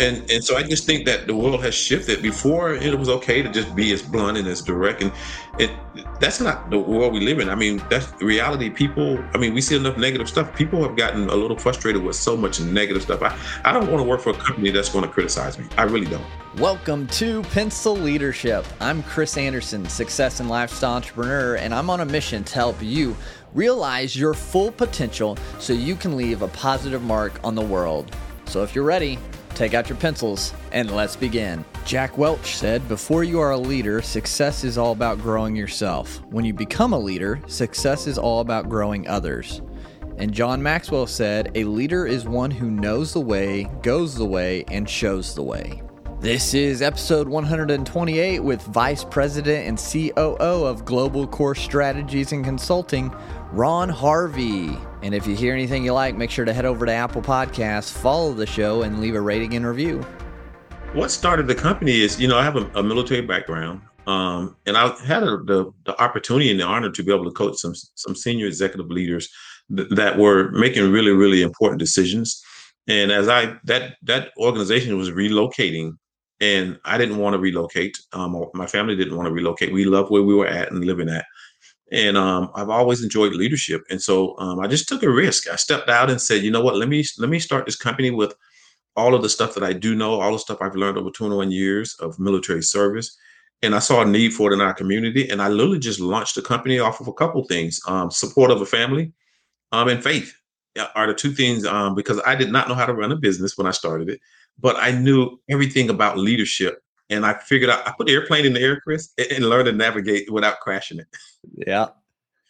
and and so I just think that the world has shifted. Before it was okay to just be as blunt and as direct, and it that's not the world we live in. I mean, that's reality. People, I mean, we see enough negative stuff. People have gotten a little frustrated with so much negative stuff. I, I don't want to work for a company that's going to criticize me. I really don't. Welcome to Pencil Leadership. I'm Chris Anderson, success and lifestyle entrepreneur, and I'm on a mission to help you realize your full potential so you can leave a positive mark on the world. So if you're ready, Take out your pencils and let's begin. Jack Welch said, Before you are a leader, success is all about growing yourself. When you become a leader, success is all about growing others. And John Maxwell said, A leader is one who knows the way, goes the way, and shows the way. This is episode 128 with Vice President and COO of Global Core Strategies and Consulting, Ron Harvey. And if you hear anything you like, make sure to head over to Apple Podcasts, follow the show, and leave a rating and review. What started the company is, you know, I have a, a military background, um, and I had a, the the opportunity and the honor to be able to coach some some senior executive leaders th- that were making really really important decisions. And as I that that organization was relocating, and I didn't want to relocate. Um, my family didn't want to relocate. We loved where we were at and living at and um, I've always enjoyed leadership. And so um, I just took a risk. I stepped out and said, you know what? Let me let me start this company with all of the stuff that I do know, all the stuff I've learned over 21 years of military service. And I saw a need for it in our community, and I literally just launched the company off of a couple things: um, support of a family, um, and faith are the two things. Um, because I did not know how to run a business when I started it, but I knew everything about leadership and I figured out I put the airplane in the air, Chris, and learned to navigate without crashing it. Yeah,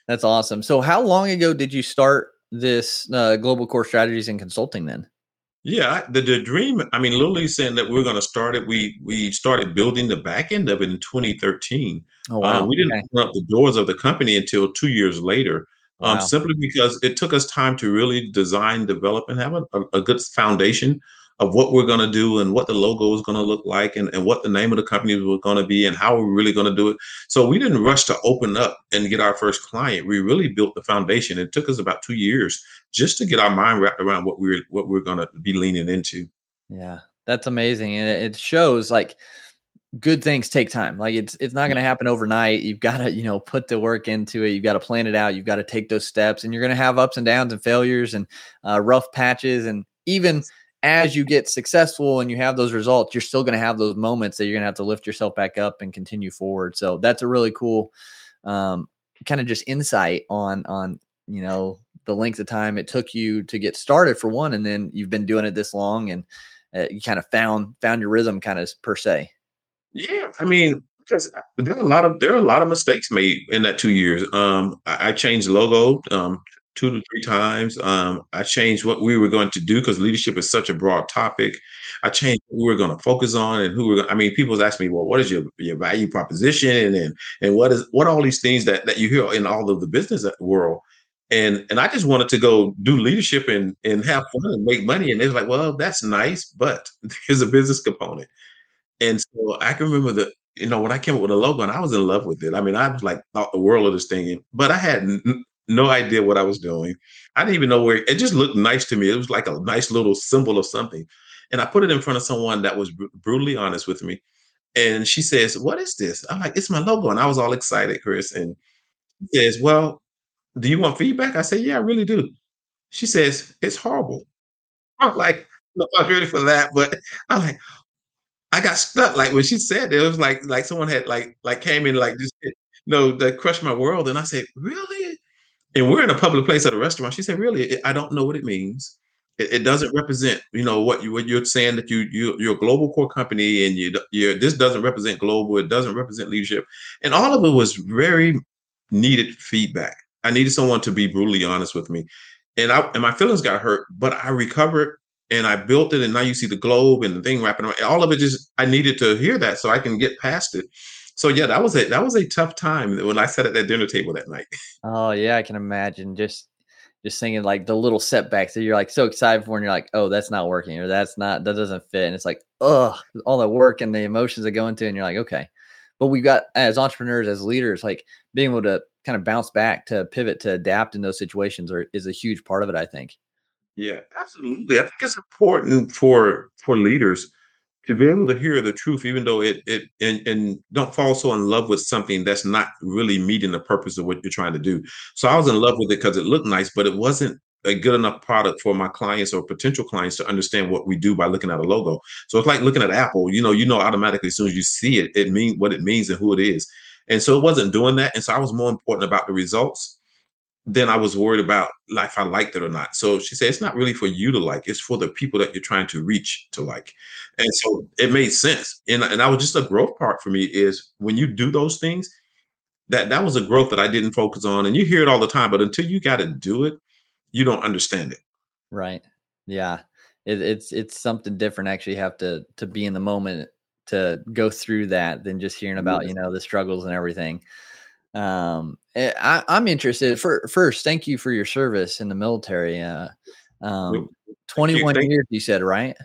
that's awesome. So, how long ago did you start this uh, global core strategies and consulting? Then, yeah, the, the dream. I mean, Lily saying that we're going to start it. We we started building the back end of it in 2013. Oh uh, wow! We didn't okay. open up the doors of the company until two years later. Um, wow. simply because it took us time to really design, develop, and have a, a good foundation of what we're going to do and what the logo is going to look like and, and what the name of the company was going to be and how we're really going to do it. So we didn't rush to open up and get our first client. We really built the foundation. It took us about two years just to get our mind wrapped around what we're what we're going to be leaning into. Yeah, that's amazing, and it shows like good things take time. Like it's it's not going to happen overnight. You've got to you know put the work into it. You've got to plan it out. You've got to take those steps, and you're going to have ups and downs and failures and uh, rough patches and even as you get successful and you have those results, you're still going to have those moments that you're going to have to lift yourself back up and continue forward. So that's a really cool um, kind of just insight on on you know the length of time it took you to get started for one, and then you've been doing it this long, and uh, you kind of found found your rhythm, kind of per se. Yeah, I mean, because there are a lot of there are a lot of mistakes made in that two years. Um, I, I changed logo um, two to three times. Um, I changed what we were going to do because leadership is such a broad topic. I changed who we are going to focus on and who we're. Gonna, I mean, people ask me, "Well, what is your your value proposition?" and and what is what all these things that that you hear in all of the business world. And and I just wanted to go do leadership and and have fun and make money. And they're like, "Well, that's nice, but there's a business component." And so I can remember the you know when I came up with a logo and I was in love with it. I mean, I was like thought the world of this thing, but I had no idea what I was doing. I didn't even know where it just looked nice to me. It was like a nice little symbol of something. And I put it in front of someone that was br- brutally honest with me. And she says, What is this? I'm like, It's my logo. And I was all excited, Chris. And she says, Well, do you want feedback? I said, Yeah, I really do. She says, It's horrible. I'm like, no, I'm ready for that. But I'm like, I got stuck. Like when she said it, it was like like someone had like like came in like just you know that crushed my world. And I said, Really? And we're in a public place at a restaurant. She said, "Really, I don't know what it means. It, it, doesn't represent, you know, what you what you're saying that you you you're a global core company, and you you this doesn't represent global. It doesn't represent leadership, and all of it was very needed feedback. I needed someone to be brutally honest with me, and I and my feelings got hurt, but I recovered." And I built it, and now you see the globe and the thing wrapping around. All of it just I needed to hear that so I can get past it so yeah, that was a that was a tough time when I sat at that dinner table that night. Oh yeah, I can imagine. Just just thinking like the little setbacks that you're like so excited for, and you're like, oh, that's not working, or that's not that doesn't fit, and it's like, oh, all the work and the emotions that go into, it, and you're like, okay. But we've got as entrepreneurs, as leaders, like being able to kind of bounce back, to pivot, to adapt in those situations, are, is a huge part of it. I think. Yeah, absolutely. I think it's important for for leaders to be able to hear the truth, even though it it and and don't fall so in love with something that's not really meeting the purpose of what you're trying to do. So I was in love with it because it looked nice, but it wasn't a good enough product for my clients or potential clients to understand what we do by looking at a logo. So it's like looking at Apple. You know, you know automatically as soon as you see it, it means what it means and who it is. And so it wasn't doing that. And so I was more important about the results then I was worried about like if I liked it or not. So she said, it's not really for you to like, it's for the people that you're trying to reach to like. And so it made sense. And, and that was just a growth part for me is when you do those things, that that was a growth that I didn't focus on. And you hear it all the time, but until you got to do it, you don't understand it. Right. Yeah. It, it's it's something different. Actually, have to to be in the moment to go through that than just hearing about you know the struggles and everything. Um, eh, I, am interested. For first, thank you for your service in the military. Uh, um, 21 you, years, you said, right?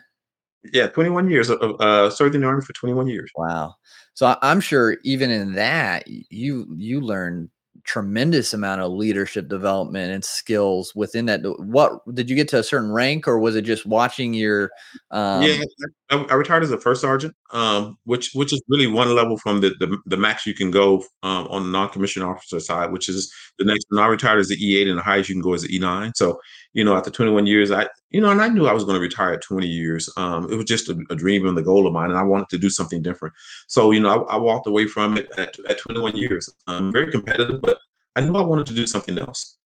Yeah, 21 years. Uh, uh, served in the army for 21 years. Wow. So I'm sure even in that, you you learned tremendous amount of leadership development and skills within that. What did you get to a certain rank, or was it just watching your? Um, yeah, I, I, retired as a first sergeant, um, which which is really one level from the the, the max you can go um, on the non-commissioned officer side, which is the next. When I retired is the E eight, and the highest you can go is the E nine. So you know, after 21 years, I you know, and I knew I was going to retire at 20 years. Um, it was just a, a, dream and the goal of mine, and I wanted to do something different. So you know, I, I walked away from it at, at 21 years. I'm very competitive, but I knew I wanted to do something else.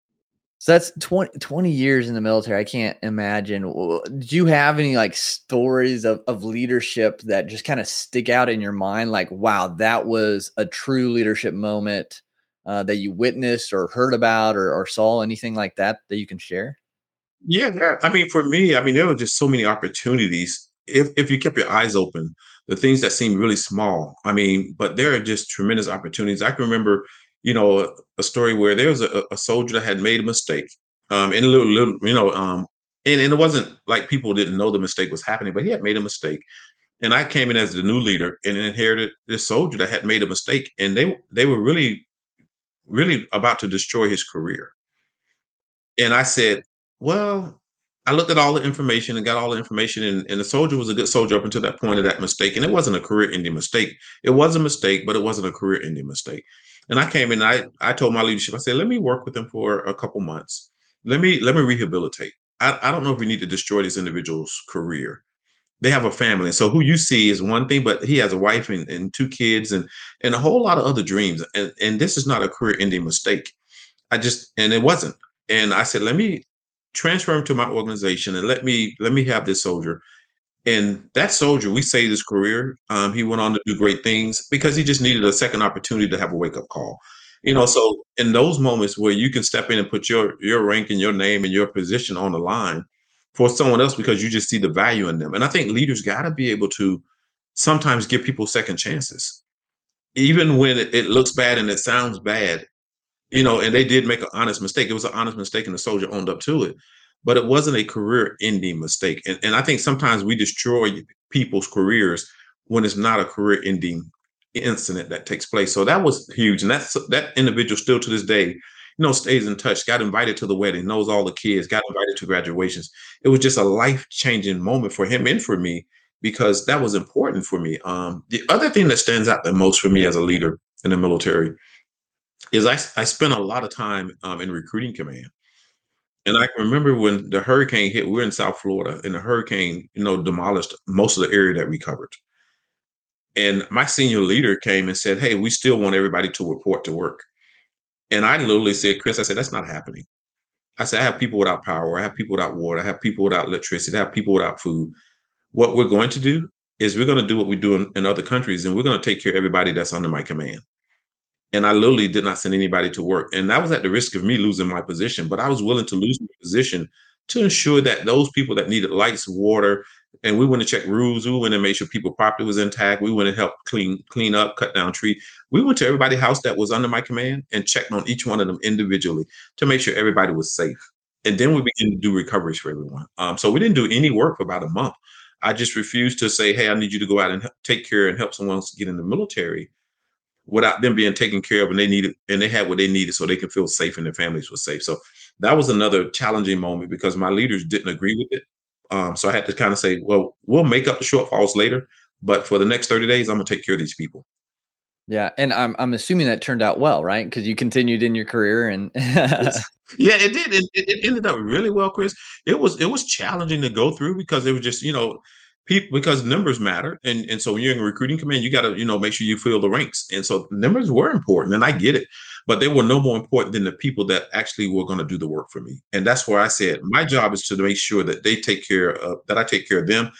So that's 20, 20 years in the military. I can't imagine. Do you have any like stories of, of leadership that just kind of stick out in your mind? Like, wow, that was a true leadership moment uh, that you witnessed or heard about or, or saw anything like that that you can share? Yeah, yeah. I mean, for me, I mean, there were just so many opportunities. If if you kept your eyes open, the things that seem really small. I mean, but there are just tremendous opportunities. I can remember you know, a story where there was a, a soldier that had made a mistake. Um, and a little, little you know, um, and, and it wasn't like people didn't know the mistake was happening, but he had made a mistake. And I came in as the new leader and inherited this soldier that had made a mistake. And they they were really, really about to destroy his career. And I said, Well, I looked at all the information and got all the information, and, and the soldier was a good soldier up until that point of that mistake. And it wasn't a career ending mistake. It was a mistake, but it wasn't a career ending mistake. And I came in, I I told my leadership, I said, let me work with them for a couple months. Let me let me rehabilitate. I, I don't know if we need to destroy this individual's career. They have a family. And so who you see is one thing, but he has a wife and, and two kids and and a whole lot of other dreams. And and this is not a career ending mistake. I just and it wasn't. And I said, let me transfer him to my organization and let me let me have this soldier and that soldier, we saved his career. Um, he went on to do great things because he just needed a second opportunity to have a wake up call. You know, so in those moments where you can step in and put your your rank and your name and your position on the line for someone else because you just see the value in them. And I think leaders got to be able to sometimes give people second chances, even when it, it looks bad and it sounds bad. You know, and they did make an honest mistake. It was an honest mistake, and the soldier owned up to it but it wasn't a career ending mistake. And, and I think sometimes we destroy people's careers when it's not a career ending incident that takes place. So that was huge. And that's that individual still to this day, you know, stays in touch, got invited to the wedding, knows all the kids, got invited to graduations. It was just a life changing moment for him and for me because that was important for me. Um, the other thing that stands out the most for me as a leader in the military is I, I spent a lot of time um, in recruiting command. And I can remember when the hurricane hit, we are in South Florida, and the hurricane, you know, demolished most of the area that we covered. And my senior leader came and said, Hey, we still want everybody to report to work. And I literally said, Chris, I said, that's not happening. I said, I have people without power, I have people without water, I have people without electricity, I have people without food. What we're going to do is we're going to do what we do in, in other countries, and we're going to take care of everybody that's under my command and I literally did not send anybody to work. And that was at the risk of me losing my position, but I was willing to lose my position to ensure that those people that needed lights, water, and we went to check roofs, We went and made sure people property was intact. We went and helped clean clean up, cut down tree. We went to everybody's house that was under my command and checked on each one of them individually to make sure everybody was safe. And then we began to do recoveries for everyone. Um, so we didn't do any work for about a month. I just refused to say, "Hey, I need you to go out and take care and help someone else get in the military." Without them being taken care of and they needed and they had what they needed so they can feel safe and their families were safe. So that was another challenging moment because my leaders didn't agree with it. Um, so I had to kind of say, well, we'll make up the shortfalls later, but for the next 30 days, I'm gonna take care of these people. Yeah, and I'm I'm assuming that turned out well, right? Because you continued in your career and yeah, it did. It, it, ended up really well, Chris. It was it was challenging to go through because it was just you know people because numbers matter, and and so when you're in a recruiting command, you got to you know make sure you fill the ranks, and so numbers were important, and I get it, but they were no more important than the people that actually were going to do the work for me, and that's where I said my job is to make sure that they take care of that I take care of them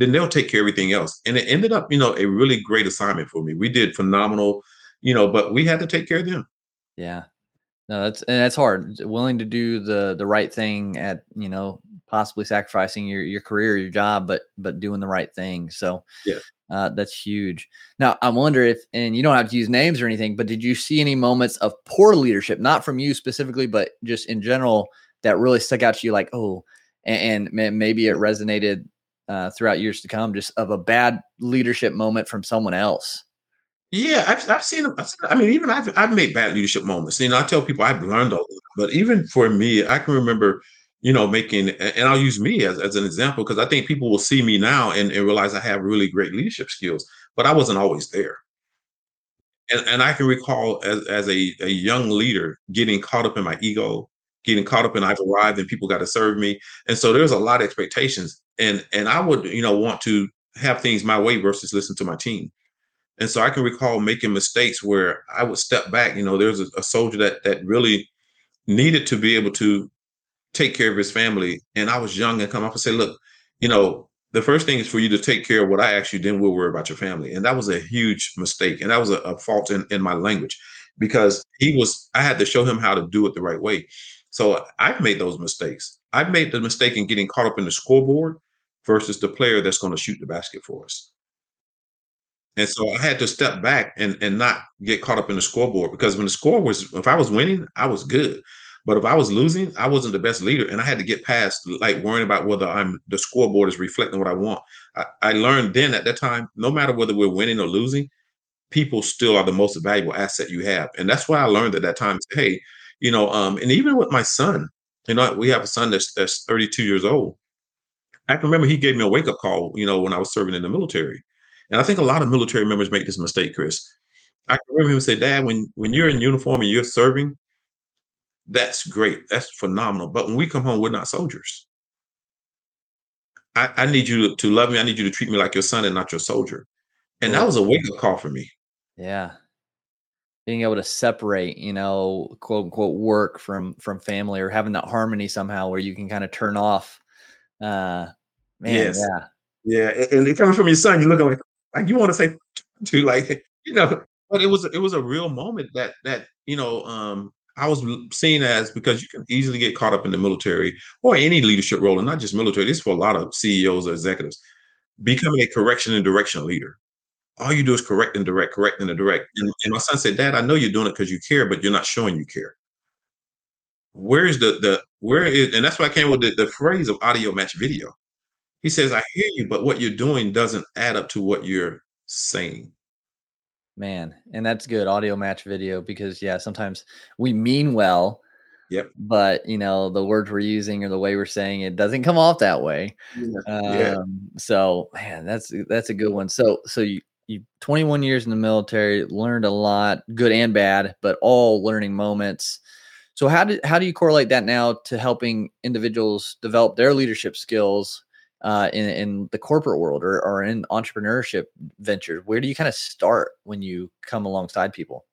then they'll take care of everything else. And it ended up, you know, a really great assignment for me. We did phenomenal, you know, but we had to take care of them. Yeah. No, that's and that's hard. Willing to do the the right thing at, you know, possibly sacrificing your your career, your job, but but doing the right thing. So yeah. Uh, that's huge. Now, I wonder if, and you don't have to use names or anything, but did you see any moments of poor leadership, not from you specifically, but just in general, that really stuck out to you? Like, oh, and, and maybe it resonated uh, throughout years to come, just of a bad leadership moment from someone else. Yeah, I've, I've seen them. I mean, even I've, I've made bad leadership moments. You know, I tell people I've learned a lot, but even for me, I can remember, you know, making, and I'll use me as, as an example because I think people will see me now and, and realize I have really great leadership skills, but I wasn't always there. And, and I can recall as, as a, a young leader getting caught up in my ego, getting caught up in I've arrived and people got to serve me. And so there's a lot of expectations. And and I would, you know, want to have things my way versus listen to my team. And so I can recall making mistakes where I would step back. You know, there's a, a soldier that that really needed to be able to take care of his family. And I was young and come up and say, look, you know, the first thing is for you to take care of what I asked you, then we'll worry about your family. And that was a huge mistake. And that was a, a fault in, in my language because he was, I had to show him how to do it the right way. So I've made those mistakes. I've made the mistake in getting caught up in the scoreboard versus the player that's going to shoot the basket for us. And so I had to step back and and not get caught up in the scoreboard because when the score was if I was winning, I was good. But if I was losing, I wasn't the best leader, and I had to get past like worrying about whether I'm the scoreboard is reflecting what I want. I, I learned then at that time, no matter whether we're winning or losing, people still are the most valuable asset you have, and that's why I learned at that time. Hey, you know, um, and even with my son, you know, we have a son that's that's 32 years old. I can remember he gave me a wake up call, you know, when I was serving in the military. And I think a lot of military members make this mistake, Chris. I can remember him say, Dad, when when you're in uniform and you're serving, that's great. That's phenomenal. But when we come home, we're not soldiers. I, I need you to, to love me. I need you to treat me like your son and not your soldier. And that was a wake up call for me. Yeah being able to separate, you know, quote unquote work from from family or having that harmony somehow where you can kind of turn off. Uh man, yes. yeah. Yeah. And it coming from your son, you're looking like like you want to say to like, you know, but it was it was a real moment that that, you know, um I was seen as because you can easily get caught up in the military or any leadership role, and not just military. This for a lot of CEOs or executives, becoming a correction and direction leader all you do is correct and direct, correct and direct. And, and my son said, Dad, I know you're doing it because you care, but you're not showing you care. Where is the the where is and that's why I came with the, the phrase of audio match video. He says, I hear you, but what you're doing doesn't add up to what you're saying. Man, and that's good audio match video because yeah, sometimes we mean well. Yep. But you know, the words we're using or the way we're saying it doesn't come off that way. Yeah. Um, yeah. so man, that's that's a good one. So so you you 21 years in the military, learned a lot, good and bad, but all learning moments. So how do how do you correlate that now to helping individuals develop their leadership skills uh, in in the corporate world or, or in entrepreneurship ventures? Where do you kind of start when you come alongside people?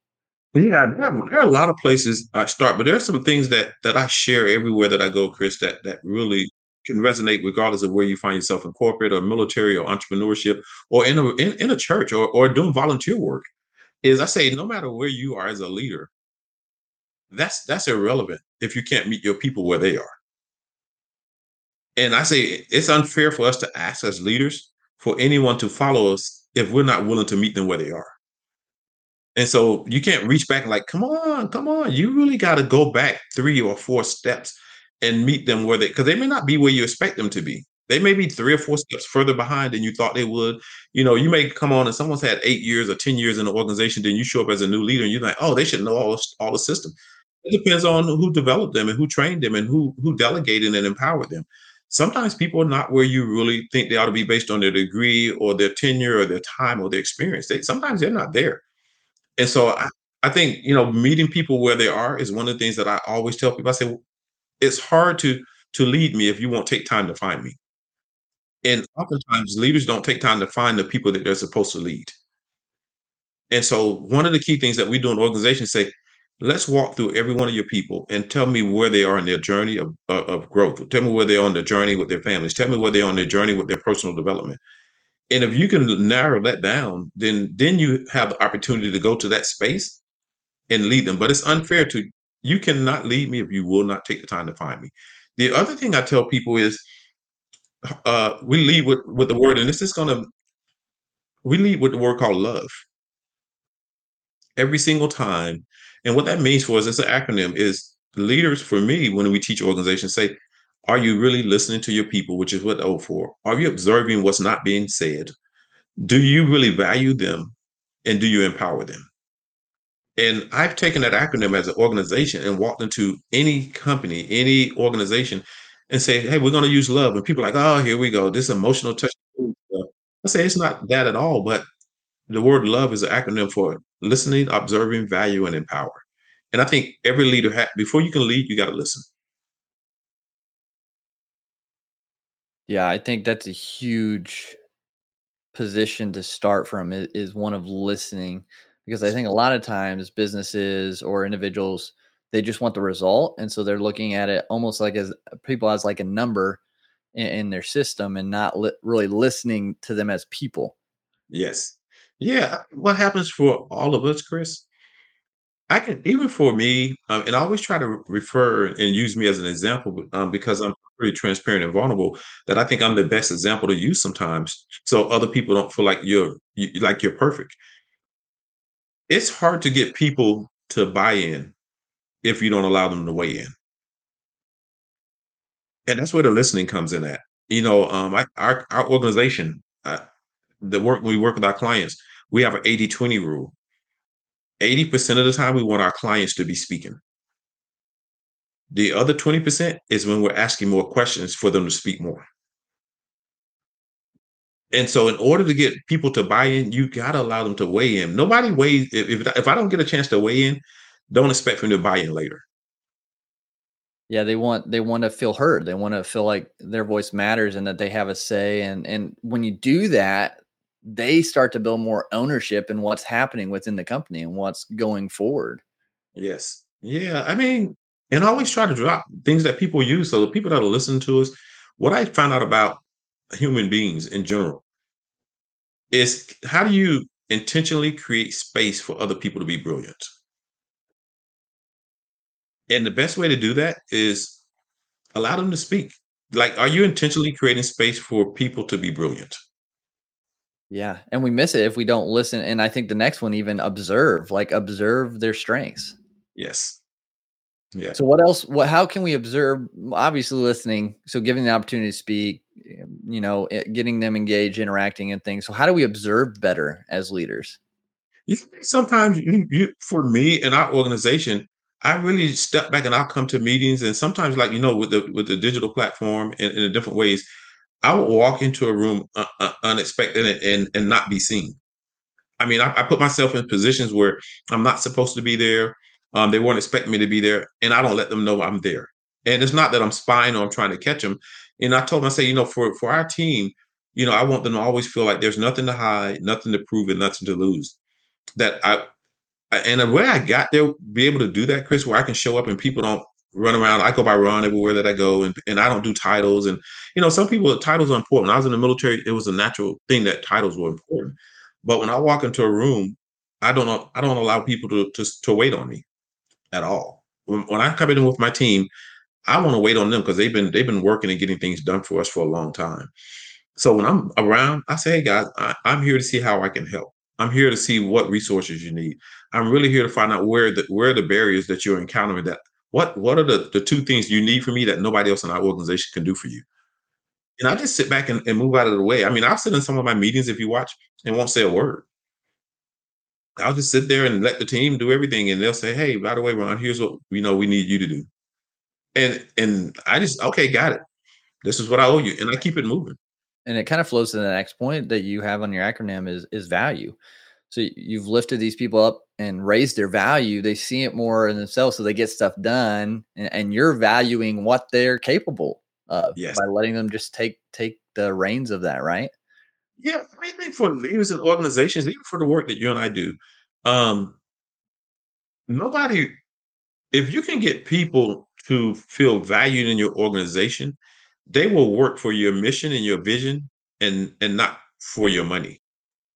Yeah, there are, a lot of places I start, but there are some things that that I share everywhere that I go, Chris, that that really can resonate regardless of where you find yourself in corporate or military or entrepreneurship or in a in, in a church or, or doing volunteer work is I say no matter where you are as a leader, that's that's irrelevant if you can't meet your people where they are. And I say it's unfair for us to ask as leaders for anyone to follow us if we're not willing to meet them where they are. And so you can't reach back like, come on, come on. You really got to go back three or four steps and meet them where they because they may not be where you expect them to be. They may be three or four steps further behind than you thought they would. You know, you may come on and someone's had eight years or 10 years in the organization, then you show up as a new leader and you're like, oh, they should know all, all the system. It depends on who developed them and who trained them and who who delegated and empowered them. Sometimes people are not where you really think they ought to be based on their degree or their tenure or their time or their experience. They sometimes they're not there. And so I, I think, you know, meeting people where they are is one of the things that I always tell people. I say, "Well, it's hard to to lead me if you won't take time to find me. And oftentimes leaders don't take time to find the people that they're supposed to lead. And so one of the key things that we do in organizations say, let's walk through every one of your people and tell me where they are in their journey of, of, growth. Tell me where they are on their journey with their families. Tell me where they are on their journey with their personal development. And if you can narrow that down, then then you have the opportunity to go to that space and lead them. But it's unfair to you cannot lead me if you will not take the time to find me. The other thing I tell people is uh, we lead with with the word, and this is gonna we lead with the word called love every single time. And what that means for us, it's an acronym, is leaders for me, when we teach organizations, say, are you really listening to your people, which is what O for? Are you observing what's not being said? Do you really value them? And do you empower them? And I've taken that acronym as an organization and walked into any company, any organization, and say, "Hey, we're going to use love." And people are like, "Oh, here we go. This emotional touch." I say it's not that at all, but the word love is an acronym for listening, observing, value, and empower. And I think every leader ha- before you can lead, you got to listen. Yeah, I think that's a huge position to start from is one of listening because I think a lot of times businesses or individuals they just want the result and so they're looking at it almost like as people as like a number in, in their system and not li- really listening to them as people. Yes. Yeah. What happens for all of us, Chris? I can even for me, um, and I always try to refer and use me as an example um, because I'm pretty transparent and vulnerable. That I think I'm the best example to use sometimes, so other people don't feel like you're you, like you're perfect. It's hard to get people to buy in if you don't allow them to weigh in, and that's where the listening comes in. At you know, um, I, our our organization, uh, the work we work with our clients, we have an eighty twenty rule 80% of the time we want our clients to be speaking. The other 20% is when we're asking more questions for them to speak more. And so in order to get people to buy in, you got to allow them to weigh in. Nobody weighs if, if if I don't get a chance to weigh in, don't expect them to buy in later. Yeah, they want they want to feel heard. They want to feel like their voice matters and that they have a say. And and when you do that, they start to build more ownership in what's happening within the company and what's going forward. Yes. Yeah. I mean, and I always try to drop things that people use. So the people that are listening to us, what I found out about human beings in general is how do you intentionally create space for other people to be brilliant? And the best way to do that is allow them to speak. Like, are you intentionally creating space for people to be brilliant? Yeah, and we miss it if we don't listen. And I think the next one even observe, like observe their strengths. Yes. Yeah. So what else? What? How can we observe? Obviously, listening. So giving the opportunity to speak. You know, eh, getting them engaged, interacting, and things. So how do we observe better as leaders? You think sometimes you, you for me and our organization, I really step back and I'll come to meetings and sometimes like you know with the with the digital platform and in, different ways, I would walk into a room uh, uh, unexpected and, and and not be seen. I mean, I, I put myself in positions where I'm not supposed to be there. Um, they weren't expecting me to be there, and I don't let them know I'm there. And it's not that I'm spying or I'm trying to catch them. And I told them, I say, you know, for for our team, you know, I want them to always feel like there's nothing to hide, nothing to prove, and nothing to lose. That I and the way I got there, be able to do that, Chris, where I can show up and people don't run around. I go by Ron everywhere that I go, and, and I don't do titles. And you know, some people titles are important. When I was in the military, it was a natural thing that titles were important. But when I walk into a room, I don't I don't allow people to to, to wait on me at all. When, when I come in with my team, I want to wait on them because they've been they've been working and getting things done for us for a long time. So when I'm around, I say, hey guys, I, I'm here to see how I can help. I'm here to see what resources you need. I'm really here to find out where the where the barriers that you're encountering that what what are the, the two things you need from me that nobody else in our organization can do for you? And I just sit back and, and move out of the way. I mean, I'll sit in some of my meetings if you watch and won't say a word. I'll just sit there and let the team do everything, and they'll say, "Hey, by the way, Ron, here's what we know we need you to do," and and I just okay, got it. This is what I owe you, and I keep it moving. And it kind of flows to the next point that you have on your acronym is is value. So you've lifted these people up and raised their value. They see it more in themselves, so they get stuff done, and, and you're valuing what they're capable of Yes. by letting them just take take the reins of that, right? Yeah, I think for leaders and organizations, even for the work that you and I do, um, nobody, if you can get people to feel valued in your organization, they will work for your mission and your vision and and not for your money.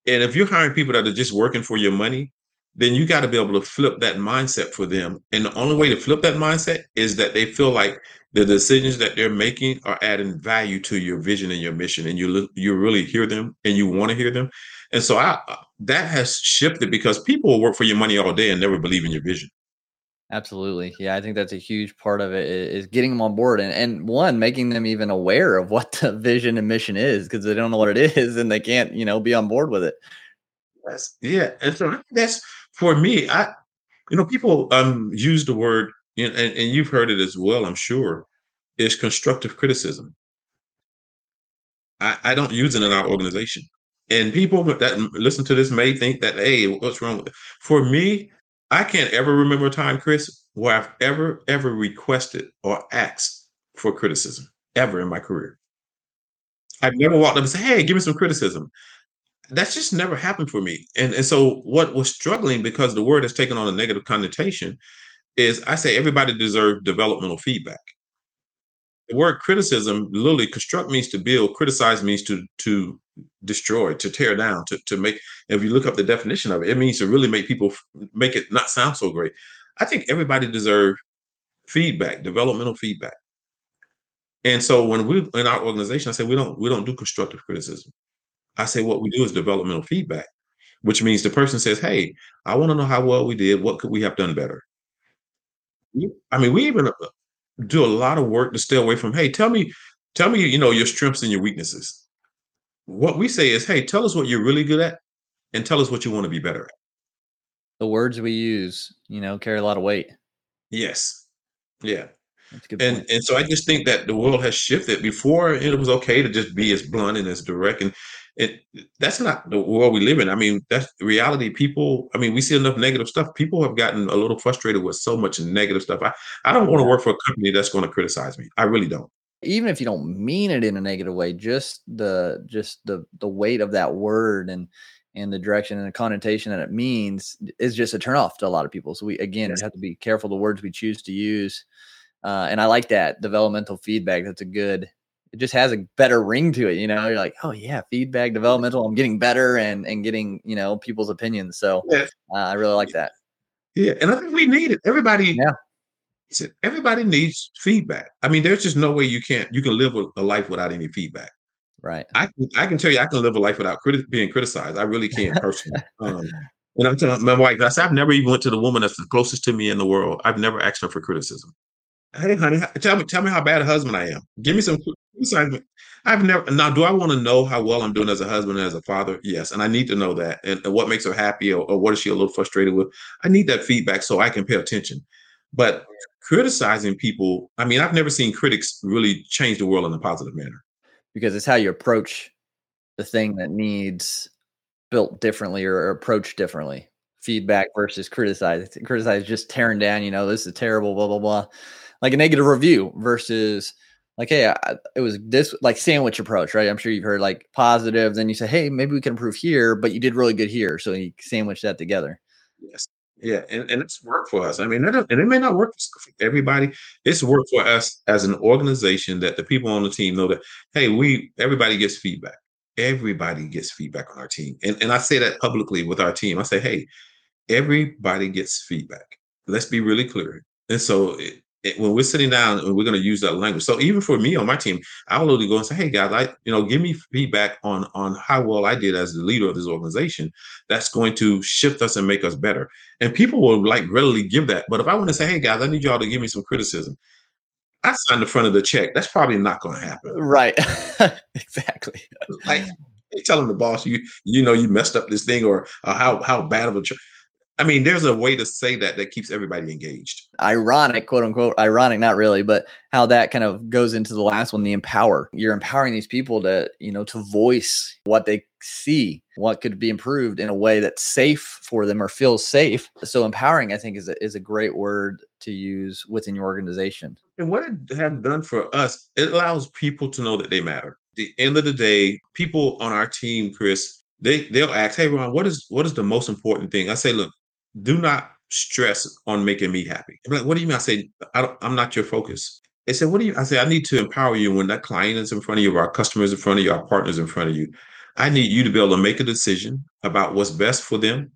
And if you're hiring people that are just working for your money, then you got to be able to flip that mindset for them. And the only way to flip that mindset is that they feel like the decisions that they're making are adding value to your vision and your mission, and you you really hear them and you want to hear them. And so I that has shifted because people will work for your money all day and never believe in your vision. Absolutely. Yeah, I think that's a huge part of it is getting them on board and, and one, making them even aware of what the vision and mission is because they don't know what it is and they can't, you know, be on board with it. That's yeah, and so that's for me. I you know people um use the word and, and you've heard it as well. I'm sure is constructive criticism. I, I don't use it in our organization. And people that listen to this may think that, hey, what's wrong with it? For me, I can't ever remember a time, Chris, where I've ever, ever requested or asked for criticism ever in my career. I've never walked up and said, hey, give me some criticism. That's just never happened for me. And, and so what was struggling because the word has taken on a negative connotation is I say everybody deserves developmental feedback the word criticism literally construct means to build criticize means to to destroy to tear down to, to make if you look up the definition of it it means to really make people make it not sound so great. I think everybody deserves feedback developmental feedback. And so when we in our organization i say we don't we don't do constructive criticism. I say what we do is developmental feedback which means the person says hey i want to know how well we did. What could we have done better? I mean we even uh, do a lot of work to stay away from hey tell me tell me you know your strengths and your weaknesses what we say is hey tell us what you're really good at and tell us what you want to be better at. The words we use, you know, carry a lot of weight. yes. Yeah. That's a good and point. and so i just think that the world has shifted. Before it was okay to just be as blunt and as direct and it that's not the world we live in. I mean that's reality. People i mean we see enough negative stuff. People have gotten a little frustrated with so much negative stuff. I, I don't want to work for a company that's going to criticize me. I really don't Even if you don't mean it in a negative way, just the just the the weight of that word and and the direction and the connotation that it means is just a turnoff to a lot of people. So we again yes we have to be careful the words we choose to use. Uh, and I like that developmental feedback. That's a good. It just has a better ring to it. You know, you're like, oh yeah, feedback, developmental. I'm getting better and and getting you know people's opinions. So yes uh, I really like that. yeah and i think we need it everybody Yeah. Said, everybody needs feedback. I mean, there's just no way you can't you can live a, life without any feedback. Right. I can I can tell you I can live a life without criti- being criticized. I really can personally. Um, and I'm telling my wife, I said, I've never even went to the woman that's the closest to me in the world. I've never asked her for criticism. Hey, honey, tell me tell me how bad a husband I am. Give me some criticize I've never now. Do I want to know how well I'm doing as a husband and as a father? Yes, and I need to know that. And, and what makes her happy, or, or what is she a little frustrated with? I need that feedback so I can pay attention. But criticizing people, I mean, I've never seen critics really change the world in a positive manner. because it's how you approach the thing that needs built differently or approached differently. Feedback versus criticize. Criticize just tearing down, you know, this is terrible, blah, blah, blah. Like a negative review versus like, hey, I, it was this like sandwich approach, right? I'm sure you've heard like positive. Then you say, hey, maybe we can improve here, but you did really good here. So you sandwich that together. Yes. Yeah, and, and it's worked for us. I mean, and it may not work for everybody. It's worked for us as an organization that the people on the team know that, hey, we everybody gets feedback. Everybody gets feedback on our team. And and I say that publicly with our team. I say, hey, everybody gets feedback. Let's be really clear. And so it, it- when we're sitting down and we're going to use that language, so even for me on my team, I'll literally go and say, "Hey guys, I you know give me feedback on on how well I did as the leader of this organization. That's going to shift us and make us better." And people will like readily give that. But if I want to say, "Hey guys, I need y'all to give me some criticism," I sign the front of the check. That's probably not going to happen. Right. exactly. Like You're telling the boss you you know you messed up this thing or uh, how how bad of a. Tr- I mean, there's a way to say that that keeps everybody engaged. Ironic, quote unquote, ironic, not really, but how that kind of goes into the last one, the empower. You're empowering these people to, you know, to voice what they see, what could be improved in a way that's safe for them or feels safe. So empowering, I think, is a, is a great word to use within your organization. And what it has done for us, it allows people to know that they matter. At the end of the day, people on our team, Chris, they they'll ask, "Hey, Ron, what is what is the most important thing?" I say, "Look, do not stress on making me happy." I'm like, "What do you mean?" I say, I am not your focus." They said, "What do you?" I say, "I need to empower you when that client is in front of you, our customers in front of you, our partners in front of you. I need you to be able to make a decision about what's best for them,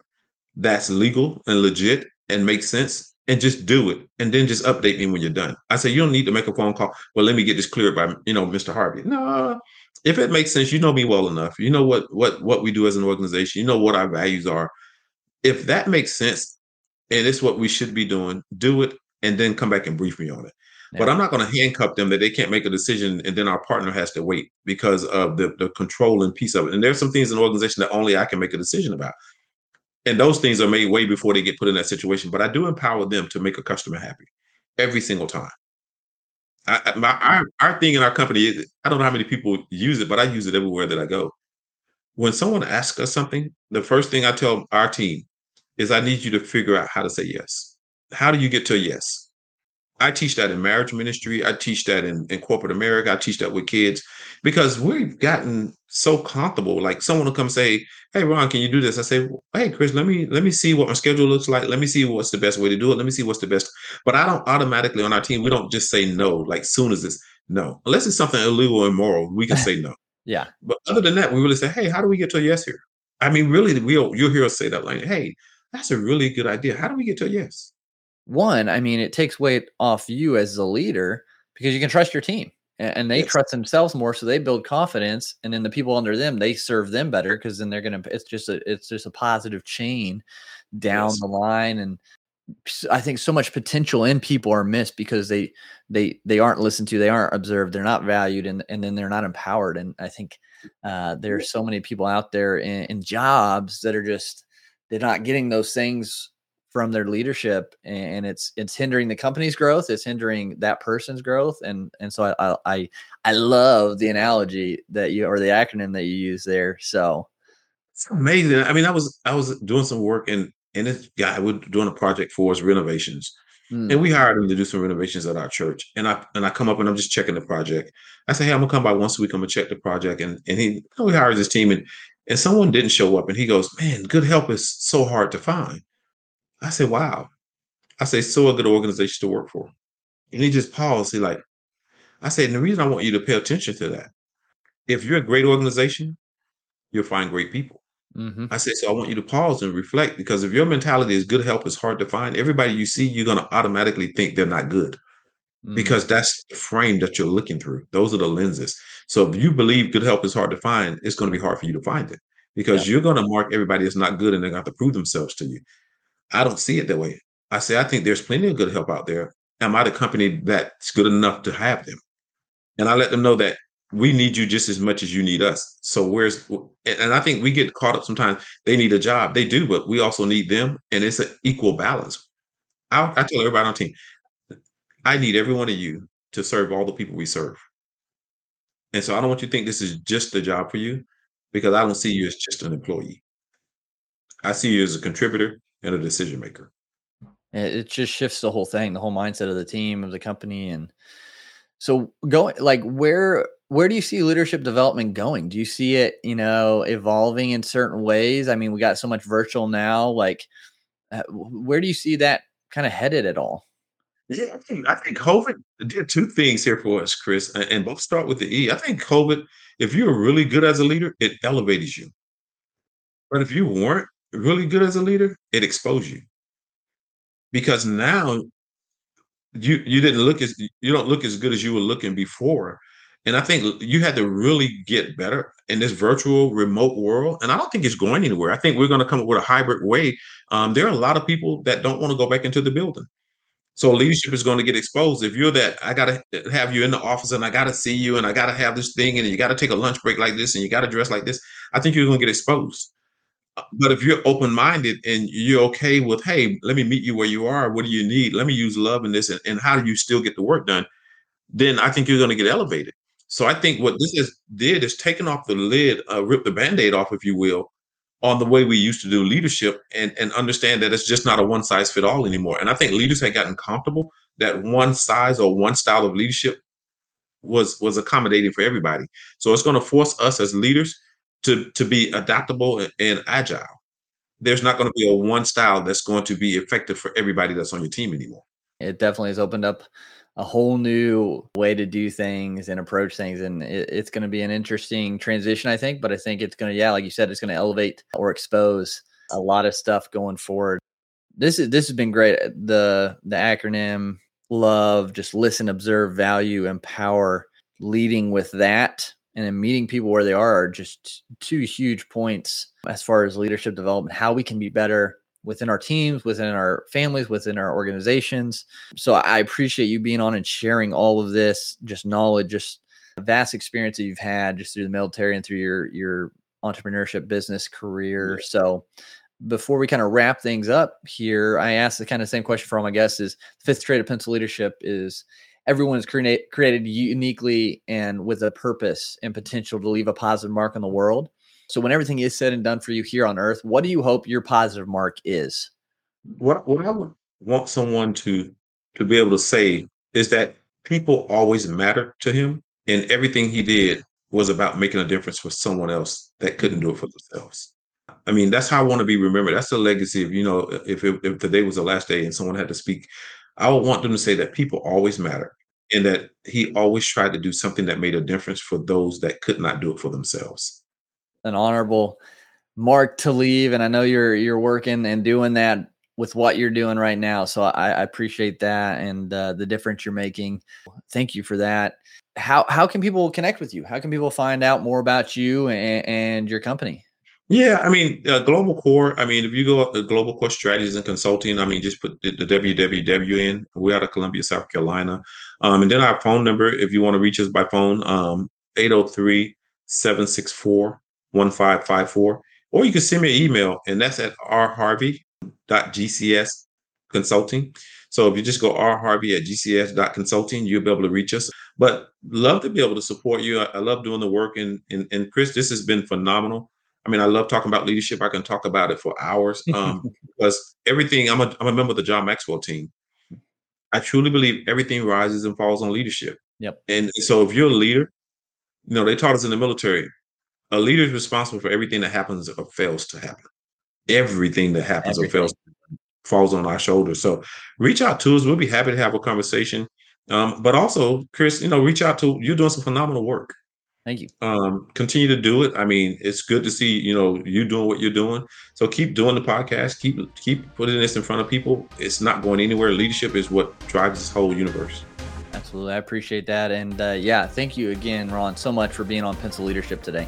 that's legal and legit and makes sense, and just do it, and then just update me when you're done." I say, "You don't need to make a phone call. Well, let me get this cleared by you know Mr. Harvey." No, if it makes sense, you know me well enough. You know what what what we do as an organization. You know what our values are. If that makes sense, and it's what we should be doing, do it, and then come back and brief me on it. Yeah. But I'm not going to handcuff them that they can't make a decision, and then our partner has to wait because of the the control and piece of it. And there's some things in the organization that only I can make a decision about. And those things are made way before they get put in that situation. But I do empower them to make a customer happy every single time. I, my, our, our thing in our company, is I don't know how many people use it, but I use it everywhere that I go. When someone asks us something, the first thing I tell our team is I need you to figure out how to say yes. How do you get to a yes? I teach that in marriage ministry. I teach that in, in corporate America. I teach that with kids because we've gotten so comfortable. Like someone will come say, "Hey, Ron, can you do this?" I say, "Hey, Chris, let me let me see what my schedule looks like. Let me see what's the best way to do it. Let me see what's the best." But I don't automatically on our team. We don't just say no. Like soon as it's no, unless it's something illegal or moral, we can say no. yeah. But other than that, we really say, "Hey, how do we get to a yes here?" I mean, really, we'll you'll hear us say that like, "Hey, that's a really good idea. How do we get to a yes?" one, I mean, it takes weight off you as the leader because you can trust your team and they yes. trust themselves more so they build confidence and then the people under them they serve them better because then they're gonna it's just a it's just a positive chain down yes. the line and i think so much potential in people are missed because they they they aren't listened to they aren't observed they're not valued and and then they're not empowered and i think uh there's so many people out there in, in jobs that are just they're not getting those things from their leadership and it's it's hindering the company's growth it's hindering that person's growth and and so i i i love the analogy that you or the acronym that you use there so it's amazing i mean i was i was doing some work and and this guy was doing a project for us renovations mm. and we hired him to do some renovations at our church and i and i come up and i'm just checking the project i say hey i'm gonna come by once a week i'm gonna check the project and and he we hired his team and and someone didn't show up and he goes man good help is so hard to find I said, wow. I say, so a good organization to work for. And he just paused. He like, I said, and the reason I want you to pay attention to that, if you're a great organization, you'll find great people. Mm-hmm. I said, so I want you to pause and reflect because if your mentality is good help is hard to find, everybody you see, you're going to automatically think they're not good mm-hmm. because that's the frame that you're looking through. Those are the lenses. So if you believe good help is hard to find, it's going to be hard for you to find it because yeah. you're going to mark everybody as not good and they're going to have to prove themselves to you. I don't see it that way. I say, I think there's plenty of good help out there. Am I the company that's good enough to have them? And I let them know that we need you just as much as you need us. So where's and I think we get caught up sometimes. They need a job, they do, but we also need them, and it's an equal balance. I, I tell everybody on team, I need every one of you to serve all the people we serve. And so I don't want you to think this is just a job for you, because I don't see you as just an employee. I see you as a contributor and a decision maker. It just shifts the whole thing, the whole mindset of the team, of the company. And so going like where where do you see leadership development going? Do you see it, you know, evolving in certain ways? I mean, we got so much virtual now. Like, uh, where do you see that kind of headed at all? Yeah, I think I think COVID did two things here for us, Chris, and both start with the E. I think COVID, if you're really good as a leader, it elevates you. But if you weren't, really good as a leader, it exposed you. Because now you you didn't look as you don't look as good as you were looking before. And I think you had to really get better in this virtual remote world. And I don't think it's going anywhere. I think we're going to come up with a hybrid way. Um, there are a lot of people that don't want to go back into the building. So leadership is going to get exposed. If you're that, I got to have you in the office and I got to see you and I got to have this thing and you got to take a lunch break like this and you got to dress like this. I think you're to get exposed. Uh, but if you're open minded and you're okay with, hey, let me meet you where you are. What do you need? Let me use love in this, and, and how do you still get the work done? Then I think you're going to get elevated. So I think what this has did is taken off the lid, uh, rip the band-aid off, if you will, on the way we used to do leadership and, and understand that it's just not a one size fit all anymore. And I think leaders had gotten comfortable that one size or one style of leadership was was accommodating for everybody. So it's going to force us as leaders to to be adaptable and, and agile. There's not going to be a one style that's going to be effective for everybody that's on your team anymore. It definitely has opened up a whole new way to do things and approach things. And it, it's going to be an interesting transition, I think. But I think it's going to, yeah, like you said, it's going to elevate or expose a lot of stuff going forward. This is this has been great. The the acronym love, just listen, observe, value, empower, leading with that, and then meeting people where they are are just two huge points as far as leadership development, how we can be better within our teams, within our families, within our organizations. So I appreciate you being on and sharing all of this, just knowledge, just vast experience that you've had just through the military and through your your entrepreneurship business career. So before we kind of wrap things up here, I asked the kind of same question for all my guests is fifth trait of pencil leadership is everyone is create, created uniquely and with a purpose and potential to leave a positive mark on the world. So when everything is said and done for you here on earth, what do you hope your positive mark is? What what I would want someone to to be able to say is that people always matter to him and everything he did was about making a difference for someone else that couldn't do it for themselves. I mean, that's how I want to be remembered. That's the legacy of, you know, if, it, if today was the last day and someone had to speak, I would want them to say that people always matter and that he always tried to do something that made a difference for those that could not do it for themselves an honorable mark to leave, and I know you're you're working and doing that with what you're doing right now. So I, I appreciate that and uh, the difference you're making. Thank you for that. How how can people connect with you? How can people find out more about you and, and your company? Yeah, I mean, uh, Global Core. I mean, if you go up to Global Core Strategies and Consulting, I mean, just put the, the www in. We're out of Columbia, South Carolina. Um, and then our phone number, if you want to reach us by phone, um, 803 764 1554. Or you can send me an email, and that's at rharvey.gcs consulting. So if you just go rharvey at gcs.consulting, you'll be able to reach us. But love to be able to support you. I, I love doing the work. And, and, and Chris, this has been phenomenal. I mean, I love talking about leadership. I can talk about it for hours um, because everything, I'm a, I'm a member of the John Maxwell team. I truly believe everything rises and falls on leadership. Yep. And so if you're a leader, you know, they taught us in the military, a leader is responsible for everything that happens or fails to happen. Everything that happens everything. or fails falls on our shoulders. So reach out to us. We'll be happy to have a conversation. Um, but also, Chris, you know, reach out to you're doing some phenomenal work. Thank you. Um, continue to do it. I mean, it's good to see, you know, you doing what you're doing. So keep doing the podcast, keep keep putting this in front of people. It's not going anywhere. Leadership is what drives this whole universe. Absolutely. I appreciate that. And uh, yeah, thank you again, Ron, so much for being on Pencil Leadership today.